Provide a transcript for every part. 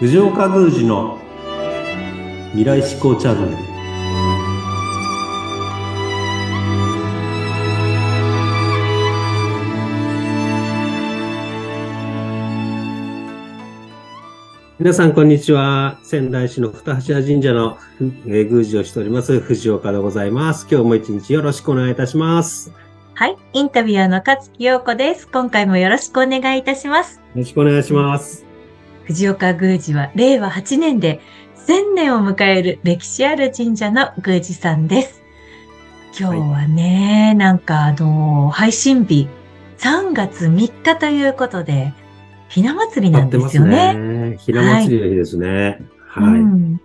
藤岡宮司の未来志向チャンネル皆さん、こんにちは。仙台市の二橋神社の、えー宮司をしております、藤岡でございます。今日も一日よろしくお願いいたします。よはい。インタビュアーの勝木陽子です。今回もよろしくお願いいたします。ろしくお願いします。藤岡宮司は令和8年で1000年を迎える歴史ある神社の宮司さんです。今日はね、なんかあの、配信日3月3日ということで、ひな祭りなんですよね。ね。ひな祭りの日ですね。はい。うん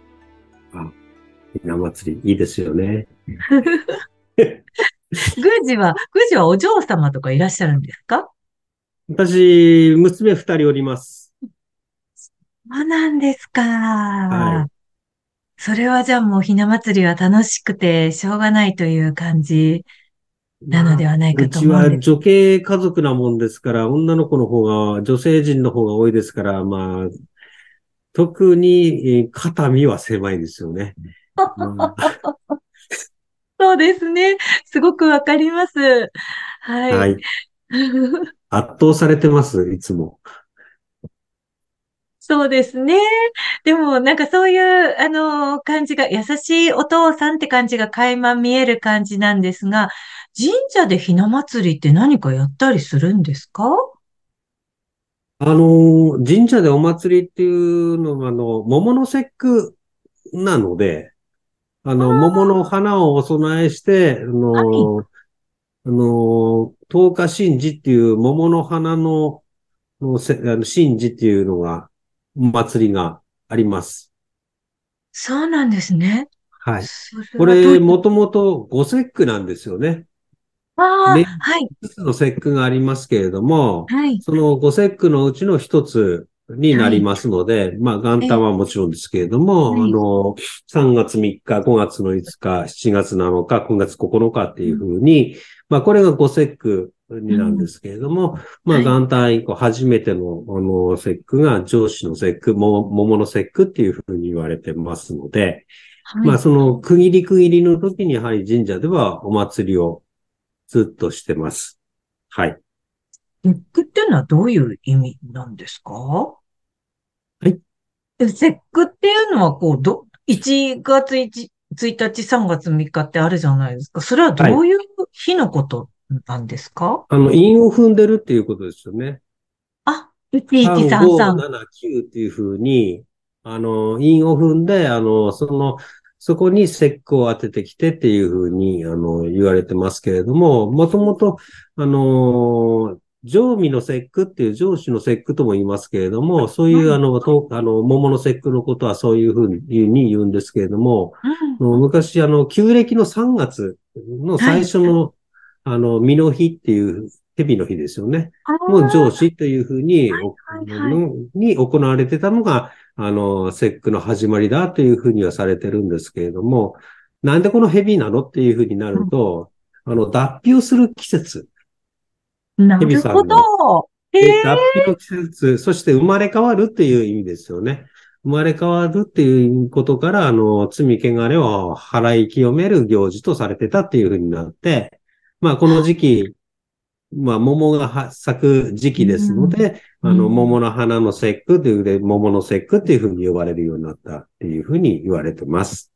ひな祭り、いいですよね。宮司は、宮司はお嬢様とかいらっしゃるんですか？私、娘二人おります。そうなんですか。はいそれはじゃあもうひな祭りは楽しくてしょうがないという感じなのではないかうちと思うんです。は女系家族なもんですから、女の子の方が、女性陣の方が多いですから、まあ、特にえー肩身は狭いですよね。う んそうですね。すごくわかります。はい。はい。圧倒されてます、いつも。そうですね。でも、なんかそういう、あの、感じが、優しいお父さんって感じが垣間見える感じなんですが、神社でひな祭りって何かやったりするんですか？あの、神社でお祭りっていうのは、あの、桃の節句なので、あの、あー。桃の花をお供えして、あの、あの、十日神事っていう桃の花の、のせあの神事っていうのが、お祭りがあります。そうなんですね。はい。これ、もともと五節句なんですよね。ああ、ねはい、いくつの節句がありますけれども、はい。その五節句のうちの一つになりますので、まあ元旦はもちろんですけれども、はいあの、3月3日、5月の5日、7月7日、9月9日っていうふうに、まあこれが五節句になんですけれども、まあはい元旦以降初めてのあの節句が上司の節句、も桃の節句っていうふうに言われてますので、はいまあその区切り区切りの時にやはり神社ではお祭りをずっとしてます。はい。節句っていうのはどういう意味なんですか？はい節句っていうのは、こう、ど、1月 1, 1日、3月3日ってあるじゃないですか。それはどういう日のことなんですか、あの、韻を踏んでるっていうことですよね。あ、3、1133。5、7、9っていうふうに、あの、韻を踏んで、あの、その、そこに節句を当ててきてっていうふうに、あの、言われてますけれども、もともと、あの、上味の節句っていう上司の節句とも言いますけれども、そういう、うんあの、とあの、桃の節句のことはそういうふうに言うんですけれども、あの昔、あの、旧暦の3月の最初の、あの、身の日っていう、蛇の日ですよね。うん、の上司というふうに、はいはいはいのに行われてたのが、あの、節句の始まりだというふうにはされてるんですけれども、なんでこの蛇なのっていうふうになると、あの、脱皮をする季節。なるほど。脱皮の季節、そして生まれ変わるっていう意味ですよね。生まれ変わるっていうことから、あの、罪汚れを払い清める行事とされてたっていうふうになって、まあ、この時期、まあ、桃がは咲く時期ですので、うん。あの、うん。桃の花の節句というで、桃の節句っていうふうに呼ばれるようになったっていうふうに言われてます。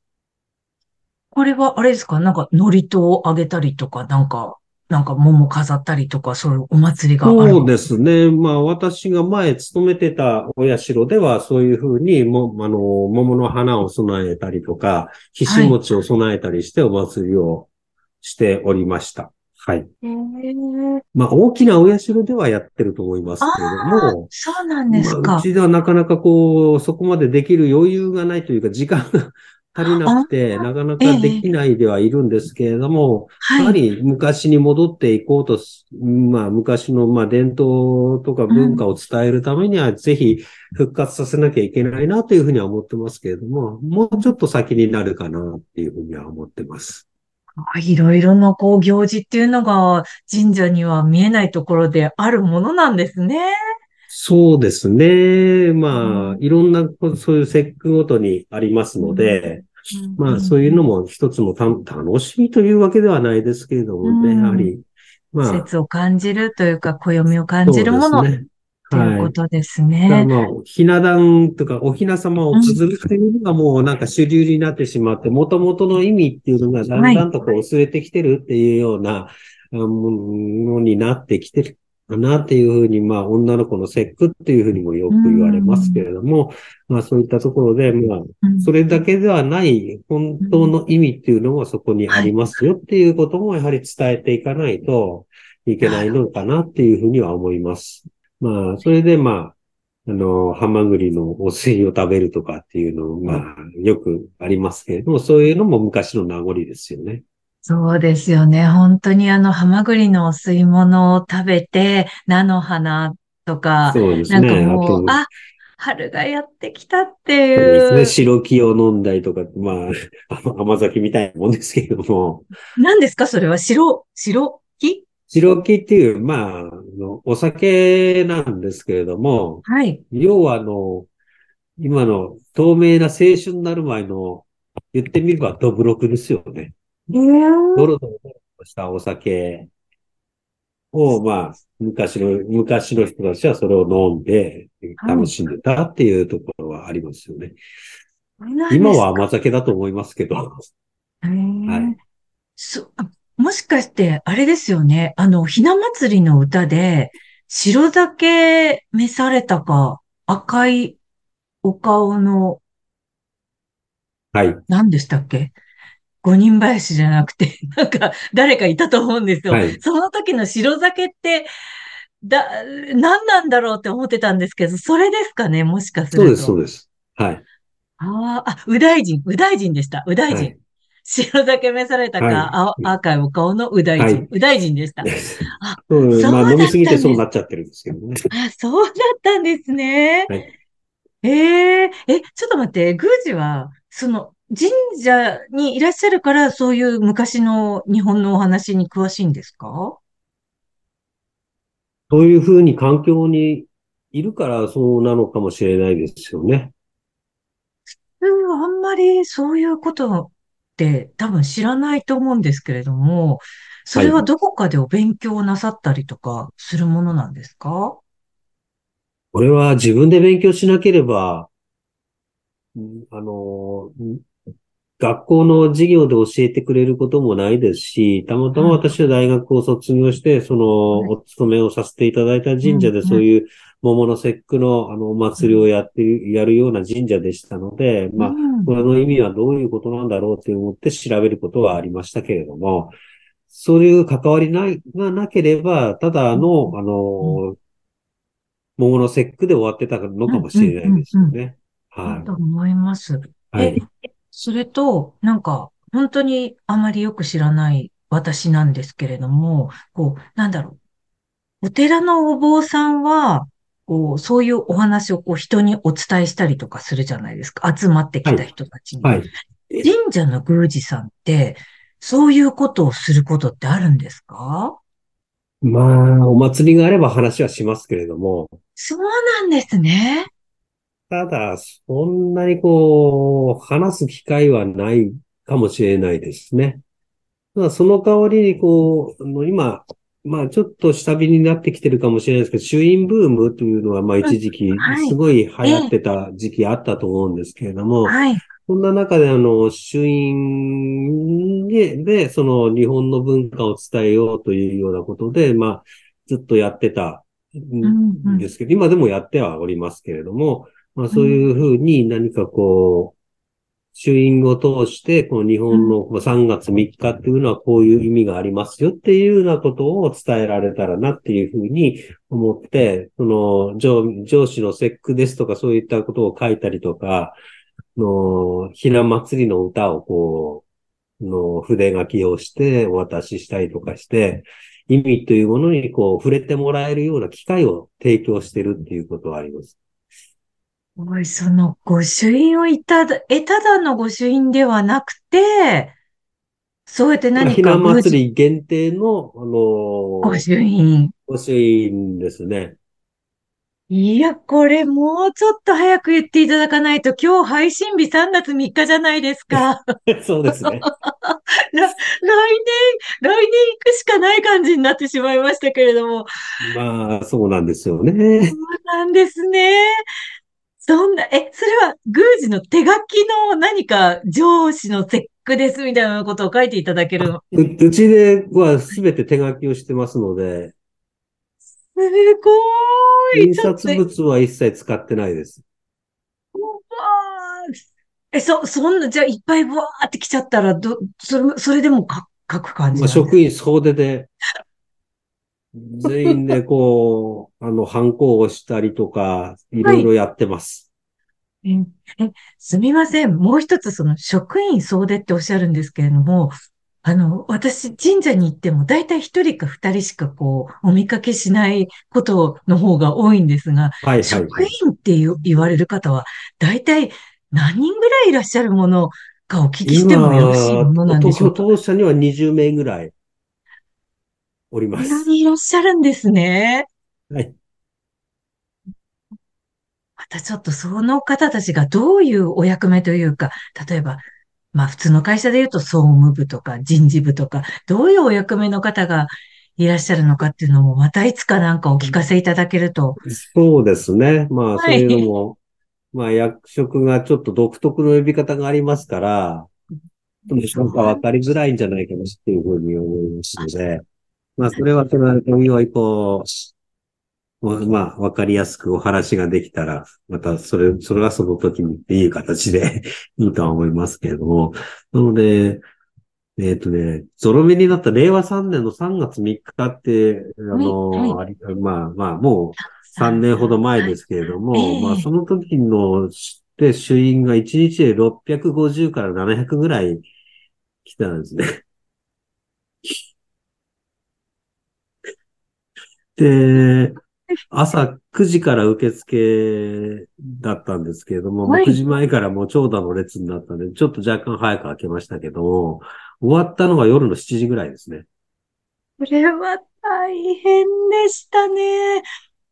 これは、あれですか？なんか、祝詞をあげたりとか、なんか、なんか桃飾ったりとか、そういうお祭りがある。そうですね。まあ、私が前勤めてたお社では、そういうふうに、も、あの、桃の花を備えたりとか、ひし餅を備えたりしてお祭りをしておりました。はい。まあ、大きなお社ではやってると思いますけれども、そうなんですかまあ、う。ちではなかなかこう、そこまでできる余裕がないというか、時間が足りなくて、なかなかできないではいるんですけれども、やははい。り昔に戻っていこうとす、まあ昔のまあ伝統とか文化を伝えるためには、ぜひ復活させなきゃいけないなというふうには思ってますけれども、もうちょっと先になるかなっていうふうには思ってます。あいろいろなこう行事っていうのが神社には見えないところであるものなんですね。そうですね。まあ、いろんな、そういう節句ごとにありますので、まあ、そういうのも一つのた楽しみというわけではないですけれどもね、やはり、まあ。節を感じるというか、暦を感じるもの。ね、ということですね。はい、まあ、ひな壇とかおひな様を崩るというのがもうなんか主流になってしまって、もともとの意味っていうのがだんだんとこう薄れてきてるっていうようなものになってきてるかなっていうふうに、まあ、女の子の節句っていうふうにもよく言われますけれども、まあ、そういったところで、まあ、それだけではない本当の意味っていうのがそこにありますよっていうこともやはり伝えていかないといけないのかなっていうふうには思います。まあ、それでまあ、あの、ハマグリのお水を食べるとかっていうのが、まあ、よくありますけれども、そういうのも昔の名残ですよね。そうですよね。本当にあの、ハマグリのお吸い物を食べて、菜の花とか、そうですね。なんかもう、あ春がやってきたっていう。そうですね。白木を飲んだりとか、まあ、甘酒みたいなもんですけれども。何ですか？それは？白、白木？白木っていう、まあ、お酒なんですけれども、はい。要はあの、今の透明な青春になる前の、言ってみればドブロクですよね。えー、ドロドロしたお酒を、まあ、昔の、昔の人たちはそれを飲んで楽しんでたっていうところはありますよね。はい、今は甘酒だと思いますけど。はい。そもしかして、あれですよね。あの、ひな祭りの歌で、白酒召されたか、赤いお顔の、はい。何でしたっけ？五人林じゃなくて、なんか、誰かいたと思うんですよ。はい、その時の白酒って、だ、何なんだろうって思ってたんですけど、それですかね、もしかすると。そうです、そうです。はい。ああ、あ、右大臣、右大臣でした、右大臣。はい、白酒召されたか、はい、赤いお顔の右大臣、はい、右大臣でした。あ、うん、そうまあ飲みすぎてそうなっちゃってるんですけどね。あ、そうだったんですね。はい、ええー、え、ちょっと待って、宮司は、その、神社にいらっしゃるから、そういう昔の日本のお話に詳しいんですか？そういうふうに環境にいるからそうなのかもしれないですよね。あんまりそういうことって多分知らないと思うんですけれども、それはどこかでお勉強なさったりとかするものなんですか、はい、これは自分で勉強しなければ、あの、学校の授業で教えてくれることもないですし、たまたま私は大学を卒業して、その、お勤めをさせていただいた神社でそういう桃の節句のあの、お祭りをやってやるような神社でしたので、まあ、これの意味はどういうことなんだろうって思って調べることはありましたけれども、そういう関わりないがなければ、ただの、あの、桃の節句で終わってたのかもしれないですよね。はい。と思います。はい。それと、なんか、本当にあまりよく知らない私なんですけれども、こう、なんだろう。お寺のお坊さんは、こう、そういうお話をこう人にお伝えしたりとかするじゃないですか。集まってきた人たちに。はい。はい、神社の宮司さんって、そういうことをすることってあるんですか？まあ、お祭りがあれば話はしますけれども。そうなんですね。ただ、そんなにこう、話す機会はないかもしれないですね。ただ、その代わりにこう、今、まあちょっと下火になってきてるかもしれないですけど、衆院ブームというのはまあ一時期、すごい流行ってた時期あったと思うんですけれども、はい。そんな中であの、衆院で、で、その日本の文化を伝えようというようなことで、まあ、ずっとやってたんですけど、今でもやってはおりますけれども、まあそういうふうに何かこう、衆院を通して、この日本の3月3日っていうのはこういう意味がありますよっていうようなことを伝えられたらなっていうふうに思って、その上上司の節句ですとかそういったことを書いたりとか、の、ひな祭りの歌をこう、の筆書きをしてお渡ししたりとかして、意味というものにこう触れてもらえるような機会を提供してるっていうことはあります。おい、その御朱印をいただ、え、ただの御朱印ではなくて、そうやって何か。ひな祭り限定の、あのー、御朱印。御朱印ですね。いや、これもうちょっと早く言っていただかないと、今日配信日3月3日じゃないですか。そうですね。来年、来年行くしかない感じになってしまいましたけれども。まあ、そうなんですよね。そうなんですね。そんな、え、それは、宮司の手書きの何か上司の節句ですみたいなことを書いていただけるの。ううちでは全て手書きをしてますので、すごい。印刷物は一切使ってないです。うわーえ、そ、そんな、じゃあいっぱいブワーって来ちゃったら、ど、それ、それでも書書く感じまあ、職員総出で、全員でこう、あの、反抗をしたりとか、いろいろやってます。え、えすみません。もう一つ、その、職員総出っておっしゃるんですけれども、あの、私、神社に行っても、だいたい一人か二人しかこう、お見かけしないことの方が多いんですが、はいはい職はい。員って言われる方は、だいたい何人ぐらいいらっしゃるものかお聞きしてもよろしいものなんでしょうか？当社には20名ぐらいおります。こんなにいらっしゃるんですね。はい。またちょっとその方たちがどういうお役目というか、例えば、まあ普通の会社で言うと総務部とか人事部とか、どういうお役目の方がいらっしゃるのかっていうのも、またいつかなんかお聞かせいただけると。そうですね。まあ、はいそういうのも、まあ、役職がちょっと独特の呼び方がありますから、なんか分かりづらいんじゃないかなっていうふうに思いますので、まあ、それはその、おいおいこう、まあまあ、分かりやすくお話ができたら、またそれ、それはその時にいい形で いいとは思いますけれども、なので、えっ、とね、ゾロ目になった令和3年の3月3日って、あの、はありまあまあ、もう3年ほど前ですけれども、ええまあその時の、で、主員が1日で650から700ぐらい来たんですね。で、朝9時から受付だったんですけれども、はい9時前からもう長蛇の列になったんで、ちょっと若干早く開けましたけども、終わったのが夜の7時ぐらいですね。これは大変でしたね。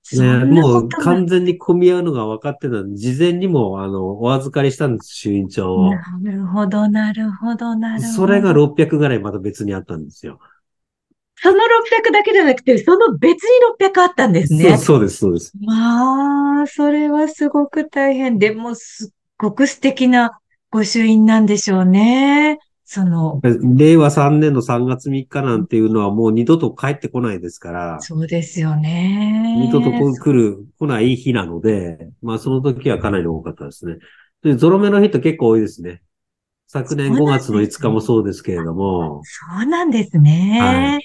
そね、もう完全に混み合うのが分かってたんで、事前にも、あの、お預かりしたんです、主員長を。なるほど、なるほど、なるほど。それが600ぐらいまた別にあったんですよ。その600だけじゃなくて、その別に600あったんですね。そうです、そうです。まあ、それはすごく大変。でも、すっごく素敵な御朱印なんでしょうね。その、令和3年の3月3日なんていうのはもう二度と帰ってこないですから、そうですよね。二度と来る、来ない日なので、まあその時はかなり多かったですね。で、ゾロ目の日って結構多いですね。昨年5そうなんです月の5日もそうですけれども、そうなんですね。は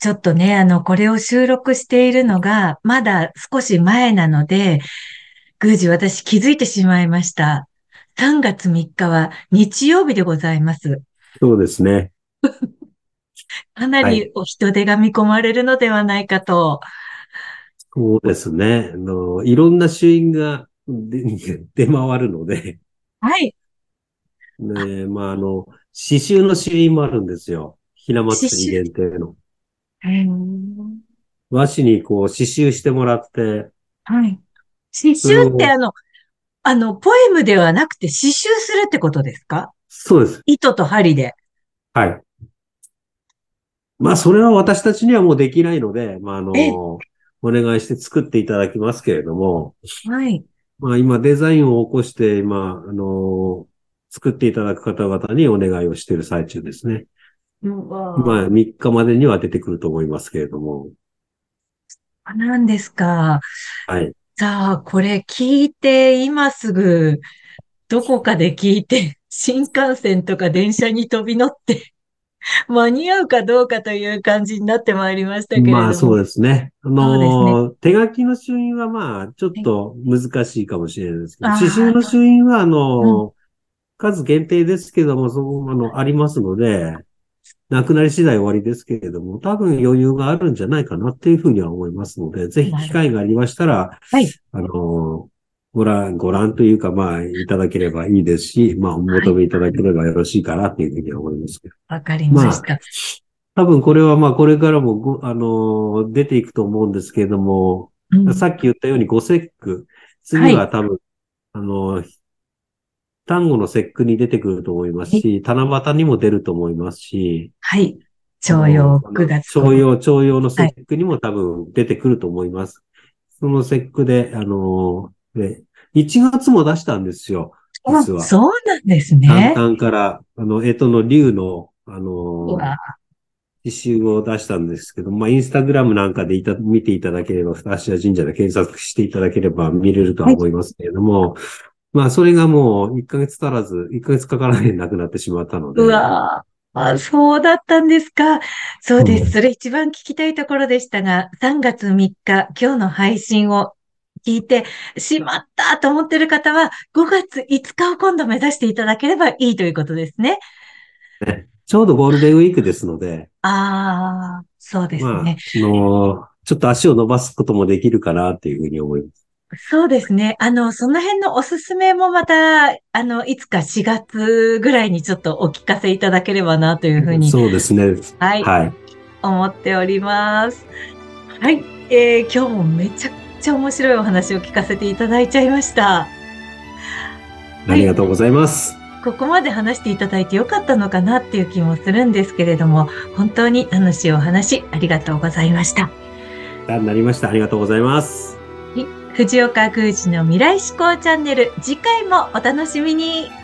ちょっとね、あの、これを収録しているのが、まだ少し前なので、宮司私気づいてしまいました。3月3日は日曜日でございます。そうですね。かなりお人手が見込まれるのではないかと。そうですね。あの、いろんな主因が出 出回るので、はい。ね、まああの、刺繍の主因もあるんですよ。ひな祭り限定の。うん和紙にこう刺繍してもらって、はい。刺繍ってあの、あの、ポエムではなくて刺繍するってことですか？そうです。糸と針で。はい。まあ、それは私たちにはもうできないので、まあ、あのえ、お願いして作っていただきますけれども、はい。まあ、今デザインを起こして、今、あの、作っていただく方々にお願いをしている最中ですね。まあ、3日までには出てくると思いますけれども、なんですか。はい。さあ、これ聞いて、今すぐ、どこかで聞いて、新幹線とか電車に飛び乗って、間に合うかどうかという感じになってまいりましたけれども。まあ、そうですね。あの、手書きの朱印はまあ、ちょっと難しいかもしれないですけど、刺繍の朱印は、あの、数限定ですけども、そう、あの、ありますので、なくなり次第終わりですけれども、多分余裕があるんじゃないかなっていうふうには思いますので、ぜひ機会がありましたら、はいあの、ご覧、ご覧というか、まあ、いただければいいですし、まあ、お求めいただければよろしいかなっていうふうには思いますけど。わかりました。多分これはまあこれからもご、あの、出ていくと思うんですけれども、うんさっき言ったように5節句。次は多分、あの、単語の節句に出てくると思いますし、七夕にも出ると思いますし、はい。徴用あの9月。徴用、徴用の節句にも多分出てくると思います。その節句で、あの、で1月も出したんですよ。あ実は。そうなんです簡ね。単から、あの、えとの竜の、あうの、わ刺繍を出したんですけど、まあ、インスタグラムなんかでいた見ていただければ、芦屋神社で検索していただければ見れるとは思いますけれども、まあ、それがもう1ヶ月足らず、1ヶ月かからないでなくなってしまったので、うわあ、そうだったんですか。そうでうんす。それ一番聞きたいところでしたが、3月3日、今日の配信を聞いて、しまったと思ってる方は、5月5日を今度目指していただければいいということですね。ちょうどゴールデンウィークですので、ああ、そうですまあ、ね。あの、ちょっと足を伸ばすこともできるかなっていうふうに思います。そうですね。あの、その辺のおすすめもまた、あの、いつか4月ぐらいにちょっとお聞かせいただければなというふうに、そうですね。はい、はい。思っております。はい、えー今日もめちゃくちゃ面白いお話を聞かせていただいちゃいました。ありがとうございます。ここまで話していただいてよかったのかなっていう気もするんですけれども、本当に楽しいお話ありがとうございました。になりました。ありがとうございます。藤岡宮司の未来志向チャンネル、次回もお楽しみに。